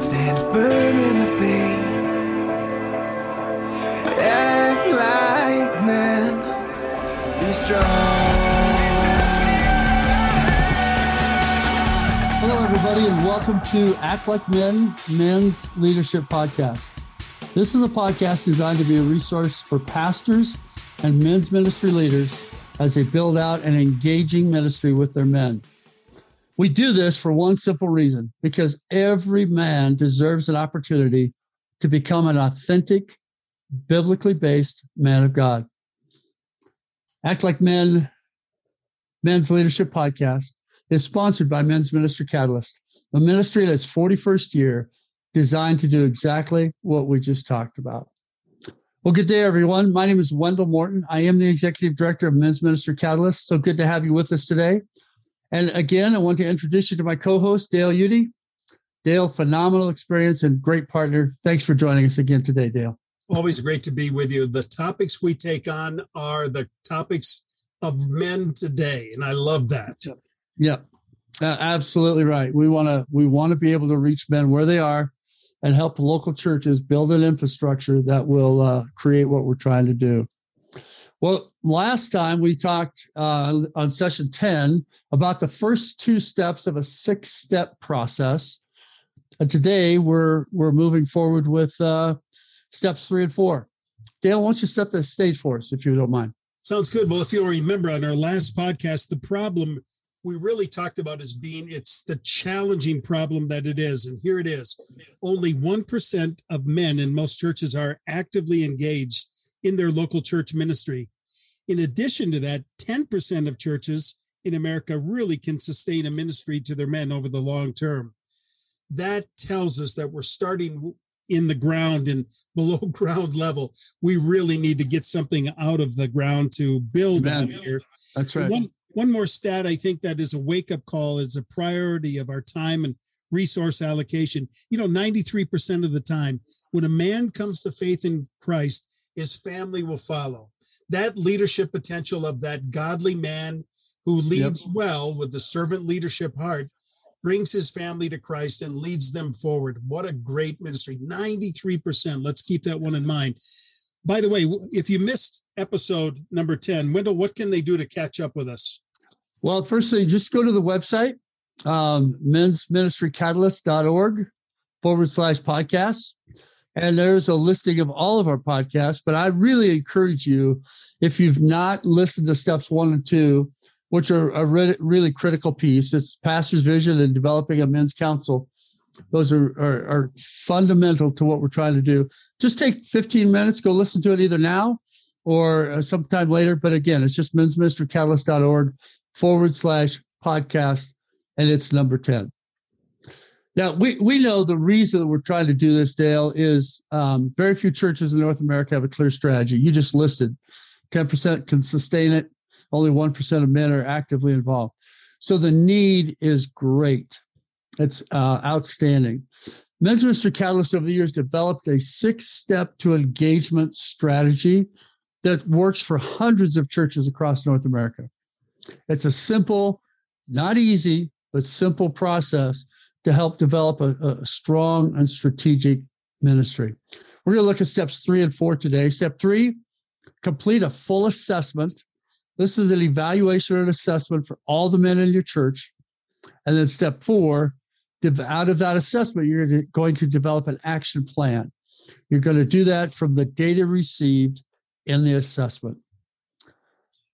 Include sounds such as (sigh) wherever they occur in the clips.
Stand firm in the faith. Act like men. Be strong. Hello, everybody, and welcome to Act Like Men Men's Leadership Podcast. This is a podcast designed to be a resource for pastors and men's ministry leaders as they build out an engaging ministry with their men. We do this for one simple reason because every man deserves an opportunity to become an authentic, biblically based man of God. Act Like Men Men's Leadership Podcast is sponsored by Men's Ministry Catalyst, a ministry that's 41st year designed to do exactly what we just talked about. Well, good day, everyone. My name is Wendell Morton. I am the executive director of Men's Ministry Catalyst. So good to have you with us today. And again, I want to introduce you to my co-host, Dale Udy. Dale, phenomenal experience and great partner. Thanks for joining us again today, Dale. Always great to be with you. The topics we take on are the topics of men today, and I love that. Yep, uh, absolutely right. We want to we want to be able to reach men where they are, and help local churches build an infrastructure that will uh, create what we're trying to do. Well, last time we talked uh, on session 10 about the first two steps of a six step process. And today we're, we're moving forward with uh, steps three and four. Dale, why don't you set the stage for us, if you don't mind? Sounds good. Well, if you'll remember on our last podcast, the problem we really talked about as being it's the challenging problem that it is. And here it is only 1% of men in most churches are actively engaged in their local church ministry. In addition to that, 10% of churches in America really can sustain a ministry to their men over the long term. That tells us that we're starting in the ground and (laughs) below ground level. We really need to get something out of the ground to build on here. That's right. One, one more stat I think that is a wake up call is a priority of our time and resource allocation. You know, 93% of the time, when a man comes to faith in Christ, his family will follow. That leadership potential of that godly man who leads yep. well with the servant leadership heart brings his family to Christ and leads them forward. What a great ministry. 93%. Let's keep that one in mind. By the way, if you missed episode number 10, Wendell, what can they do to catch up with us? Well, firstly, just go to the website, um, mensministrycatalyst.org forward slash podcasts. And there's a listing of all of our podcasts. But I really encourage you, if you've not listened to steps one and two, which are a re- really critical piece, it's pastor's vision and developing a men's council. Those are, are, are fundamental to what we're trying to do. Just take 15 minutes, go listen to it either now or uh, sometime later. But again, it's just mensministrycatalyst.org forward slash podcast, and it's number 10. Now, we, we know the reason we're trying to do this, Dale, is um, very few churches in North America have a clear strategy. You just listed 10% can sustain it, only 1% of men are actively involved. So the need is great. It's uh, outstanding. Men's Ministry Catalyst over the years developed a six step to engagement strategy that works for hundreds of churches across North America. It's a simple, not easy, but simple process to help develop a, a strong and strategic ministry. We're going to look at steps three and four today. Step three, complete a full assessment. This is an evaluation and assessment for all the men in your church. And then step four, out of that assessment, you're going to develop an action plan. You're going to do that from the data received in the assessment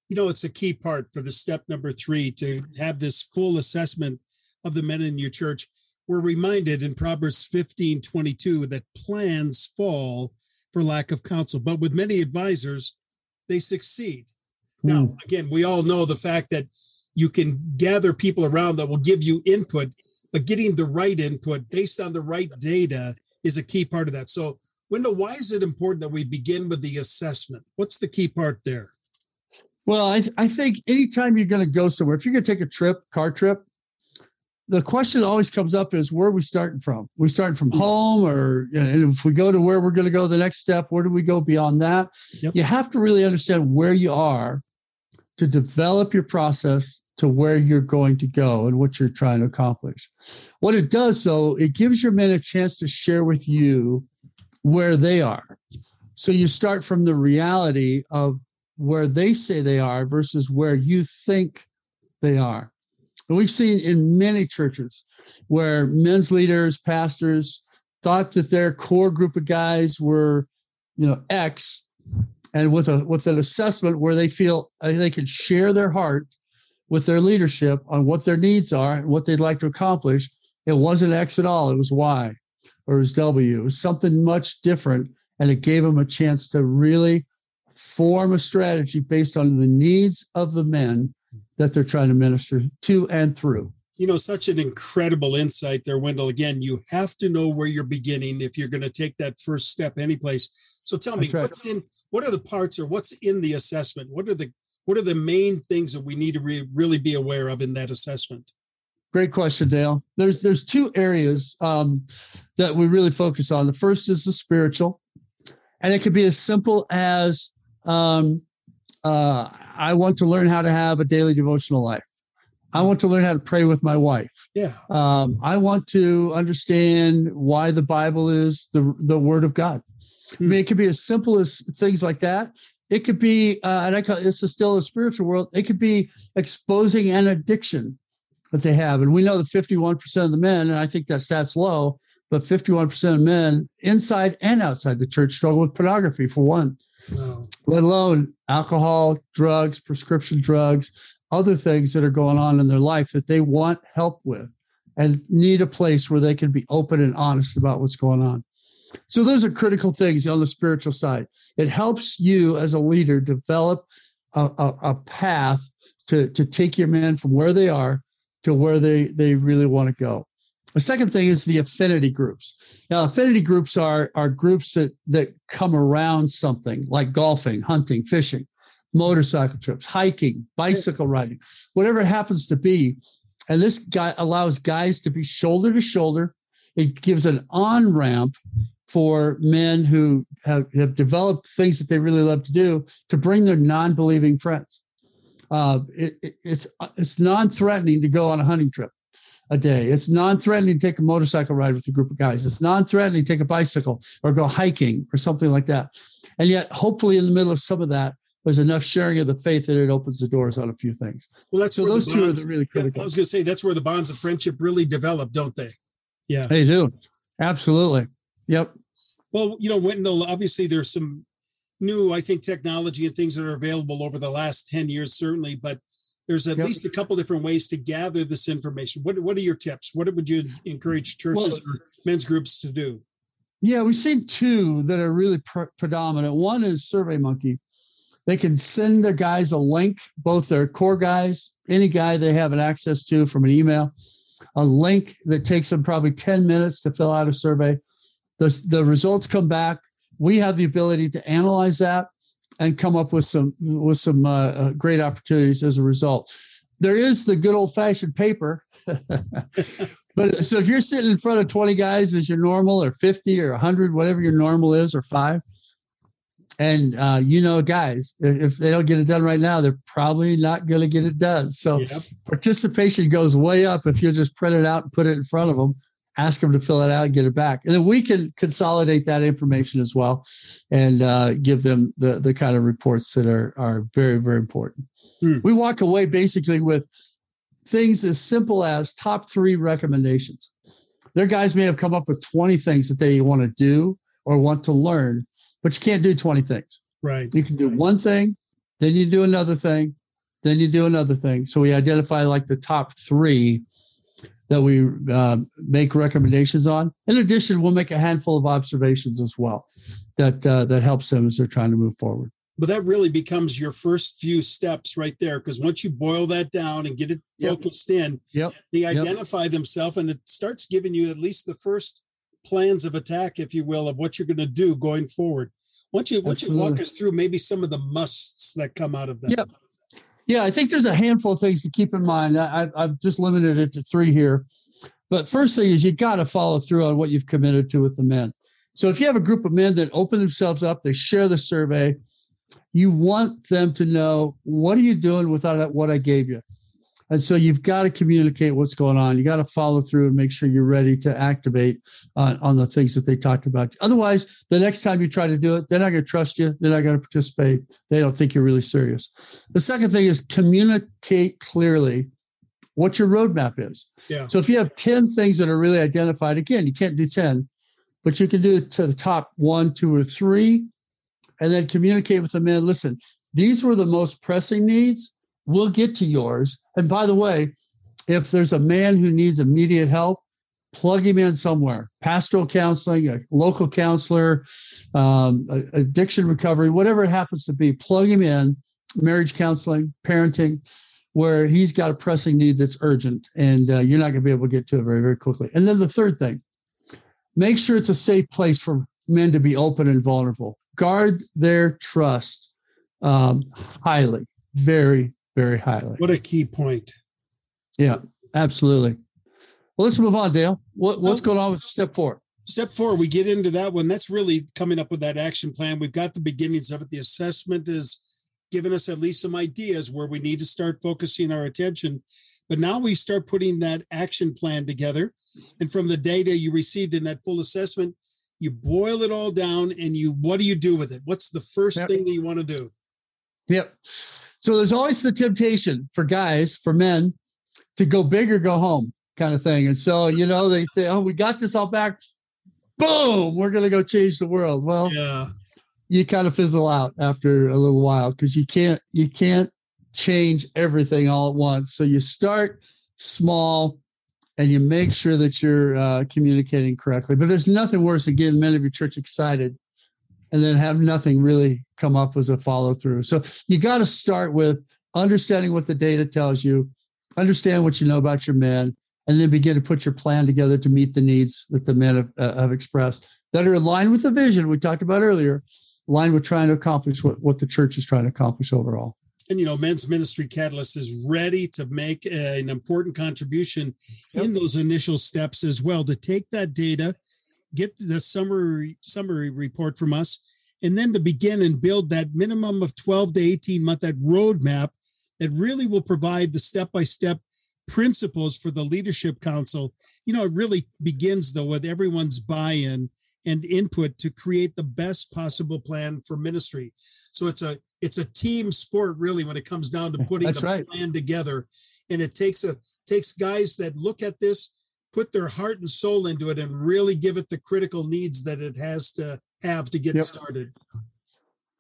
you know, it's a key part for the step number three to have this full assessment of the men in your church. We're reminded in Proverbs 15 22 that plans fall for lack of counsel, but with many advisors, they succeed. Mm. Now, hmm. again, we all know the fact that you can gather people around that will give you input, but getting the right input based on the right data is a key part of that. So, Wendell, why is it important that we begin with the assessment? What's the key part there? Well, I, I think anytime you're going to go somewhere, if you're going to take a trip, car trip, the question always comes up is where are we starting from? We're starting from home, or you know, if we go to where we're going to go the next step, where do we go beyond that? Yep. You have to really understand where you are to develop your process to where you're going to go and what you're trying to accomplish. What it does, though, it gives your men a chance to share with you where they are. So you start from the reality of where they say they are versus where you think they are. And we've seen in many churches where men's leaders, pastors thought that their core group of guys were, you know, X, and with a with an assessment where they feel they can share their heart with their leadership on what their needs are and what they'd like to accomplish, it wasn't X at all. It was Y or it was W. It was something much different. And it gave them a chance to really form a strategy based on the needs of the men that they're trying to minister to and through. You know, such an incredible insight there, Wendell. Again, you have to know where you're beginning if you're going to take that first step anyplace. So tell me, right. what's in what are the parts or what's in the assessment? What are the what are the main things that we need to re- really be aware of in that assessment? Great question, Dale. There's there's two areas um, that we really focus on. The first is the spiritual, and it could be as simple as um, uh, I want to learn how to have a daily devotional life. I want to learn how to pray with my wife. Yeah. Um, I want to understand why the Bible is the the Word of God. I mean, it could be as simple as things like that. It could be, uh, and I call this is still a spiritual world. It could be exposing an addiction that they have, and we know that fifty-one percent of the men, and I think that stat's low, but fifty-one percent of men inside and outside the church struggle with pornography for one. Wow. Let alone alcohol, drugs, prescription drugs, other things that are going on in their life that they want help with and need a place where they can be open and honest about what's going on. So those are critical things on the spiritual side. It helps you as a leader develop a, a, a path to, to take your men from where they are to where they, they really want to go. The second thing is the affinity groups. Now, affinity groups are, are groups that, that come around something like golfing, hunting, fishing, motorcycle trips, hiking, bicycle riding, whatever it happens to be. And this guy allows guys to be shoulder to shoulder. It gives an on ramp for men who have, have developed things that they really love to do to bring their non-believing friends. Uh, it, it, it's it's non-threatening to go on a hunting trip a day. It's non-threatening to take a motorcycle ride with a group of guys. It's non-threatening to take a bicycle or go hiking or something like that. And yet, hopefully, in the middle of some of that, there's enough sharing of the faith that it opens the doors on a few things. Well, that's so those two bonds, are really critical. I was going to say that's where the bonds of friendship really develop, don't they? Yeah, they do. Absolutely. Yep. Well, you know, Wendell, obviously there's some new, I think, technology and things that are available over the last 10 years, certainly, but there's at yep. least a couple different ways to gather this information. What what are your tips? What would you encourage churches well, or men's groups to do? Yeah, we've seen two that are really pre- predominant. One is SurveyMonkey. They can send their guys a link, both their core guys, any guy they have an access to from an email, a link that takes them probably 10 minutes to fill out a survey. The, the results come back. We have the ability to analyze that and come up with some with some uh, uh, great opportunities as a result. There is the good old fashioned paper, (laughs) but so if you're sitting in front of 20 guys as your normal, or 50 or 100, whatever your normal is, or five, and uh, you know, guys, if they don't get it done right now, they're probably not going to get it done. So yep. participation goes way up if you just print it out and put it in front of them ask them to fill it out and get it back. And then we can consolidate that information as well and uh, give them the, the kind of reports that are, are very, very important. Hmm. We walk away basically with things as simple as top three recommendations. Their guys may have come up with 20 things that they want to do or want to learn, but you can't do 20 things. Right. You can do one thing, then you do another thing, then you do another thing. So we identify like the top three that we uh, make recommendations on. In addition, we'll make a handful of observations as well that uh, that helps them as they're trying to move forward. But that really becomes your first few steps right there, because once you boil that down and get it focused yep. in, yep. they identify yep. themselves, and it starts giving you at least the first plans of attack, if you will, of what you're going to do going forward. Once you once you walk us through maybe some of the musts that come out of that. Yep. Yeah, I think there's a handful of things to keep in mind. I, have just limited it to three here. But first thing is you've got to follow through on what you've committed to with the men. So if you have a group of men that open themselves up, they share the survey, you want them to know what are you doing without what I gave you. And so you've got to communicate what's going on. You got to follow through and make sure you're ready to activate uh, on the things that they talked about. Otherwise, the next time you try to do it, they're not going to trust you. They're not going to participate. They don't think you're really serious. The second thing is communicate clearly what your roadmap is. Yeah. So if you have 10 things that are really identified, again, you can't do 10, but you can do it to the top one, two, or three, and then communicate with the men. Listen, these were the most pressing needs We'll get to yours. And by the way, if there's a man who needs immediate help, plug him in somewhere pastoral counseling, a local counselor, um, addiction recovery, whatever it happens to be, plug him in, marriage counseling, parenting, where he's got a pressing need that's urgent and uh, you're not going to be able to get to it very, very quickly. And then the third thing, make sure it's a safe place for men to be open and vulnerable. Guard their trust um, highly, very, very highly. What a key point. Yeah, absolutely. Well, let's move on, Dale. What, what's going on with step four? Step four, we get into that one. That's really coming up with that action plan. We've got the beginnings of it. The assessment is giving us at least some ideas where we need to start focusing our attention. But now we start putting that action plan together. And from the data you received in that full assessment, you boil it all down and you what do you do with it? What's the first yep. thing that you want to do? Yep. So there's always the temptation for guys, for men, to go big or go home kind of thing. And so, you know, they say, oh, we got this all back. Boom, we're going to go change the world. Well, yeah. you kind of fizzle out after a little while because you can't, you can't change everything all at once. So you start small and you make sure that you're uh, communicating correctly. But there's nothing worse than getting men of your church excited and then have nothing really come up as a follow through. So you got to start with understanding what the data tells you, understand what you know about your men, and then begin to put your plan together to meet the needs that the men have, uh, have expressed that are aligned with the vision we talked about earlier, aligned with trying to accomplish what, what the church is trying to accomplish overall. And you know, Men's Ministry Catalyst is ready to make an important contribution yep. in those initial steps as well to take that data get the summary summary report from us, and then to begin and build that minimum of 12 to 18 month that roadmap that really will provide the step by step principles for the leadership council. You know, it really begins though with everyone's buy in and input to create the best possible plan for ministry. So it's a it's a team sport really when it comes down to putting That's the right. plan together and it takes a takes guys that look at this put their heart and soul into it and really give it the critical needs that it has to have to get yep. started.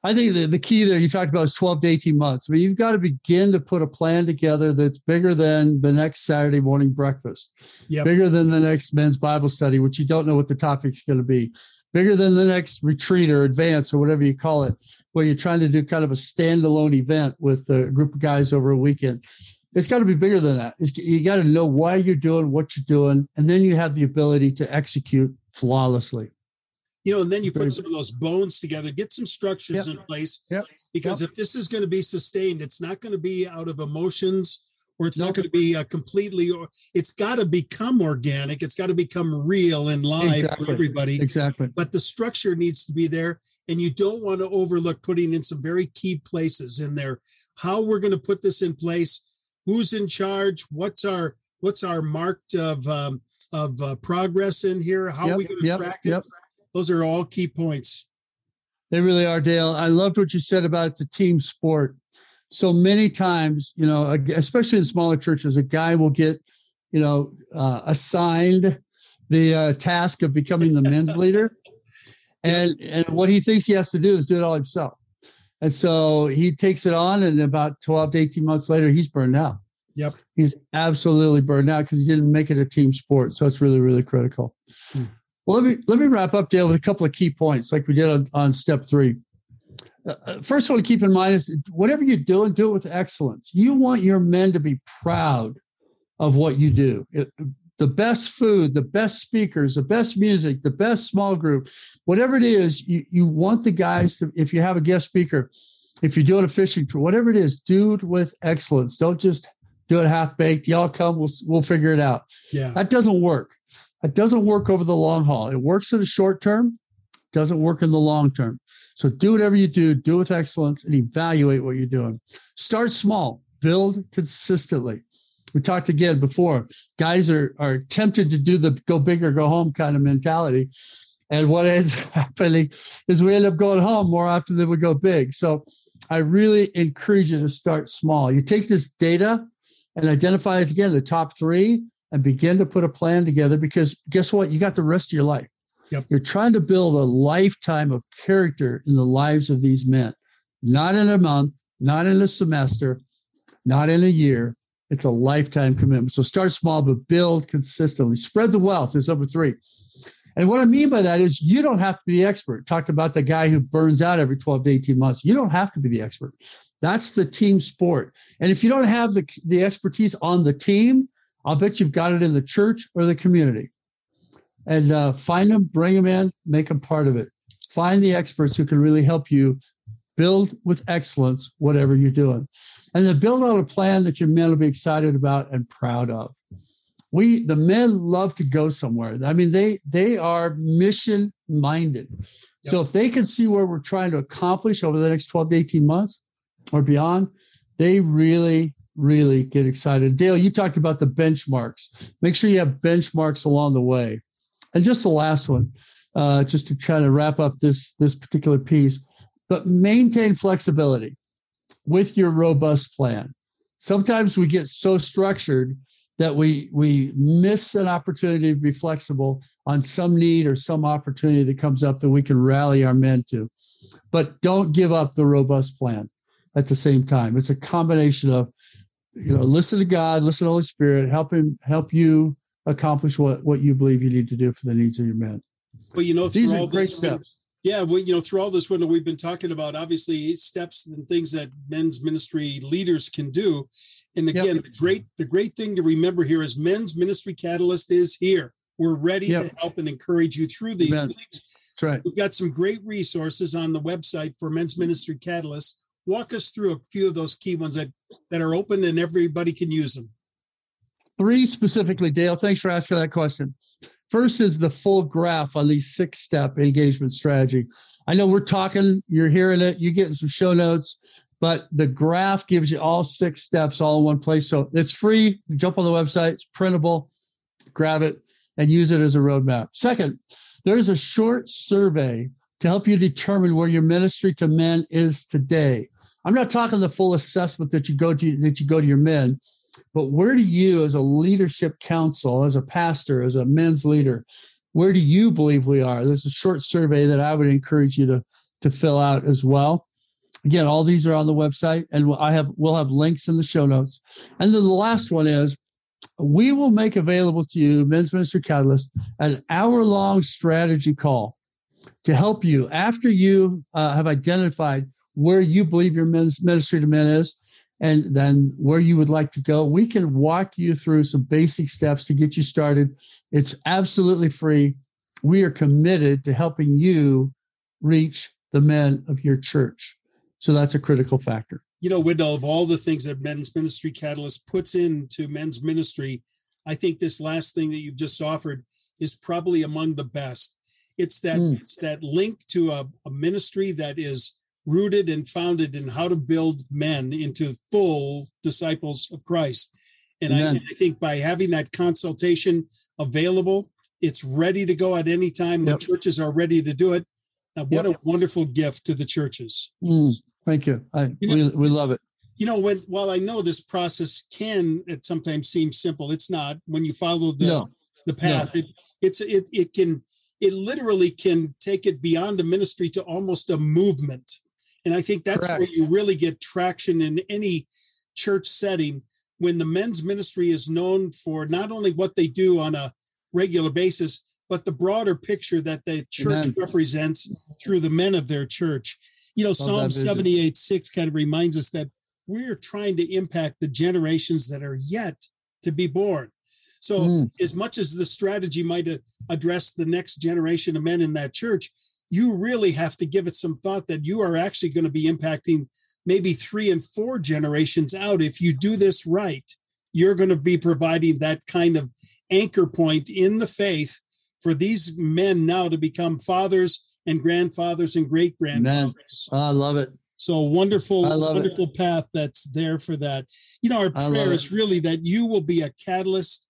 I think the, the key there you talked about is 12 to 18 months. I mean, you've got to begin to put a plan together that's bigger than the next Saturday morning breakfast, yep. bigger than the next men's Bible study, which you don't know what the topic's going to be, bigger than the next retreat or advance or whatever you call it, where you're trying to do kind of a standalone event with a group of guys over a weekend it's got to be bigger than that. It's, you got to know why you're doing what you're doing, and then you have the ability to execute flawlessly. You know, and then you put some of those bones together, get some structures yep. in place. Yep. Because yep. if this is going to be sustained, it's not going to be out of emotions or it's nope. not going to be a completely or it's got to become organic it's got to become real and live exactly. for everybody exactly but the structure needs to be there and you don't want to overlook putting in some very key places in there how we're going to put this in place who's in charge what's our what's our marked of um, of uh, progress in here how yep, are we going to yep, track it? yep. those are all key points. They really are dale. I loved what you said about a team sport. So many times you know especially in smaller churches a guy will get you know uh, assigned the uh, task of becoming the men's leader (laughs) and and what he thinks he has to do is do it all himself and so he takes it on, and about 12 to 18 months later, he's burned out. Yep. He's absolutely burned out because he didn't make it a team sport. So it's really, really critical. Hmm. Well, let me let me wrap up, Dale, with a couple of key points, like we did on, on step three. Uh, uh first one to keep in mind is whatever you're doing, do it with excellence. You want your men to be proud of what you do. It, the best food, the best speakers, the best music, the best small group, whatever it is, you, you want the guys to, if you have a guest speaker, if you're doing a fishing tour, whatever it is, do it with excellence. Don't just do it half baked. Y'all come, we'll, we'll figure it out. Yeah. That doesn't work. That doesn't work over the long haul. It works in the short term, doesn't work in the long term. So do whatever you do, do with excellence and evaluate what you're doing. Start small, build consistently. We talked again before, guys are, are tempted to do the go big or go home kind of mentality. And what ends (laughs) happening is we end up going home more often than we go big. So I really encourage you to start small. You take this data and identify it again, the top three, and begin to put a plan together because guess what? You got the rest of your life. Yep. You're trying to build a lifetime of character in the lives of these men, not in a month, not in a semester, not in a year. It's a lifetime commitment. So start small, but build consistently. Spread the wealth is number three. And what I mean by that is you don't have to be the expert. Talked about the guy who burns out every 12 to 18 months. You don't have to be the expert. That's the team sport. And if you don't have the, the expertise on the team, I'll bet you've got it in the church or the community. And uh, find them, bring them in, make them part of it. Find the experts who can really help you build with excellence whatever you're doing. And then build out a plan that your men will be excited about and proud of. We the men love to go somewhere. I mean they they are mission minded yep. so if they can see where we're trying to accomplish over the next 12 to 18 months or beyond they really really get excited. Dale you talked about the benchmarks. Make sure you have benchmarks along the way. And just the last one uh, just to kind of wrap up this this particular piece but maintain flexibility with your robust plan. Sometimes we get so structured that we we miss an opportunity to be flexible on some need or some opportunity that comes up that we can rally our men to. But don't give up the robust plan at the same time. It's a combination of you know listen to god listen to holy spirit help him help you accomplish what what you believe you need to do for the needs of your men. Well you know these are all great steps yeah, well, you know, through all this Wendell, we've been talking about obviously steps and things that men's ministry leaders can do. And again, yep. the great the great thing to remember here is Men's Ministry Catalyst is here. We're ready yep. to help and encourage you through these Amen. things. That's right. We've got some great resources on the website for Men's Ministry Catalyst. Walk us through a few of those key ones that that are open and everybody can use them. Three specifically, Dale. Thanks for asking that question. First is the full graph on these six step engagement strategy. I know we're talking, you're hearing it, you're getting some show notes, but the graph gives you all six steps all in one place. So it's free. You jump on the website, it's printable, grab it and use it as a roadmap. Second, there's a short survey to help you determine where your ministry to men is today. I'm not talking the full assessment that you go to that you go to your men, but where do you, as a leadership council, as a pastor, as a men's leader, where do you believe we are? There's a short survey that I would encourage you to, to fill out as well. Again, all these are on the website, and I have we'll have links in the show notes. And then the last one is we will make available to you, Men's Ministry Catalyst, an hour-long strategy call to help you after you uh, have identified where you believe your men's ministry to men is and then where you would like to go. We can walk you through some basic steps to get you started. It's absolutely free. We are committed to helping you reach the men of your church. So that's a critical factor. You know, Wendell, of all the things that Men's Ministry Catalyst puts into men's ministry, I think this last thing that you've just offered is probably among the best. It's that mm. it's that link to a, a ministry that is rooted and founded in how to build men into full disciples of Christ. And I, I, think by having that consultation available, it's ready to go at any time. Yep. The churches are ready to do it. Now, what yep. a wonderful gift to the churches. Mm, thank you. I, you know, we, we love it. You know, when while I know this process can it sometimes seem simple, it's not. When you follow the no. the path, no. it, it's it it can it literally can take it beyond a ministry to almost a movement and I think that's Correct. where you really get traction in any church setting when the men's ministry is known for not only what they do on a regular basis, but the broader picture that the church Amen. represents through the men of their church. You know, Psalm 78 6 kind of reminds us that we're trying to impact the generations that are yet to be born. So, mm. as much as the strategy might address the next generation of men in that church, you really have to give it some thought that you are actually going to be impacting maybe three and four generations out. If you do this right, you're going to be providing that kind of anchor point in the faith for these men now to become fathers and grandfathers and great grandfathers. I love it. So wonderful, love it. wonderful path that's there for that. You know, our prayer is really that you will be a catalyst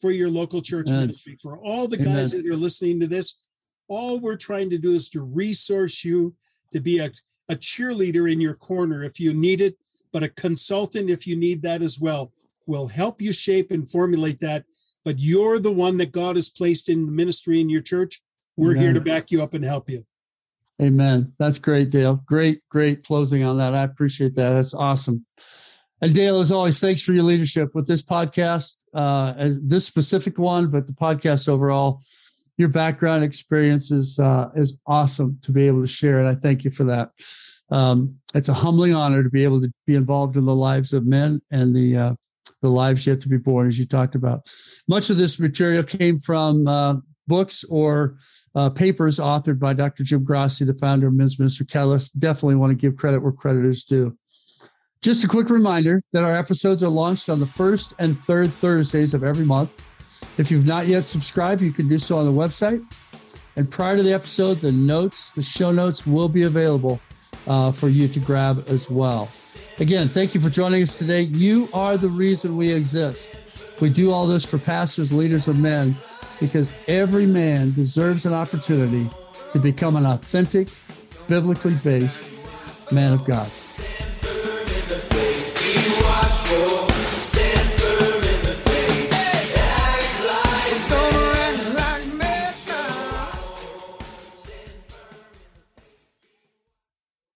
for your local church Amen. ministry. For all the guys that are listening to this, all we're trying to do is to resource you to be a, a cheerleader in your corner if you need it, but a consultant if you need that as well. Will help you shape and formulate that. But you're the one that God has placed in the ministry in your church. We're here to back you up and help you. Amen. That's great, Dale. Great, great closing on that. I appreciate that. That's awesome. And Dale, as always, thanks for your leadership with this podcast, uh, and this specific one, but the podcast overall. Your background experience is uh, is awesome to be able to share, and I thank you for that. Um, it's a humbling honor to be able to be involved in the lives of men and the uh, the lives yet to be born, as you talked about. Much of this material came from uh, books or uh, papers authored by Dr. Jim Grassi, the founder of Men's Ministry Catalyst. Definitely want to give credit where credit is due. Just a quick reminder that our episodes are launched on the first and third Thursdays of every month. If you've not yet subscribed, you can do so on the website. And prior to the episode, the notes, the show notes will be available uh, for you to grab as well. Again, thank you for joining us today. You are the reason we exist. We do all this for pastors, leaders of men, because every man deserves an opportunity to become an authentic, biblically based man of God.